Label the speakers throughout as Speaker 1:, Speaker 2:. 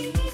Speaker 1: Bye.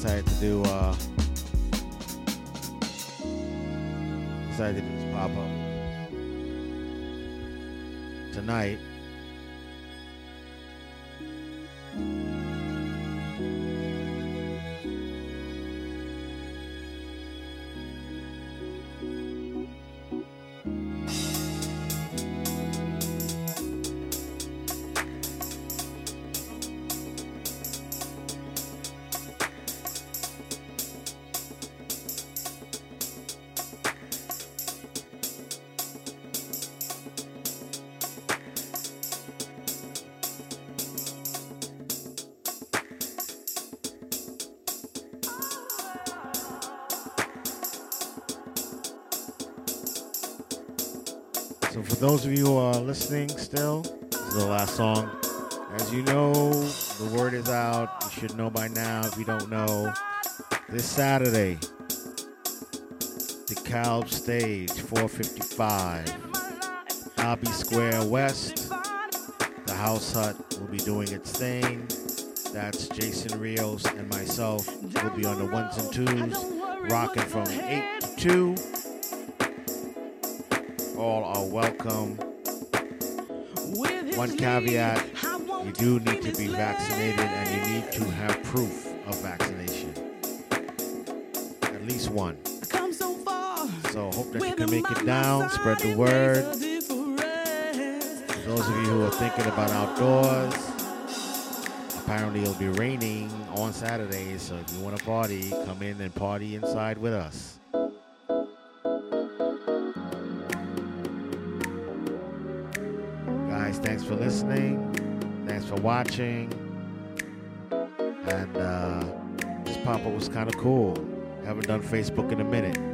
Speaker 2: decided to do. Uh, those of you who are listening still, this is the last song. As you know, the word is out. You should know by now. If you don't know, this Saturday, the Calb Stage, 455, Abbey Square West. The House Hut will be doing its thing. That's Jason Rios and myself. We'll be on the ones and twos, rocking from 8 to 2 all are welcome. One caveat you do need to be vaccinated and you need to have proof of vaccination. At least one. So hope that you can make it down, spread the word. For those of you who are thinking about outdoors, apparently it'll be raining on Saturday, so if you want to party, come in and party inside with us. Watching. And uh, this pop up was kind of cool. Haven't done Facebook in a minute.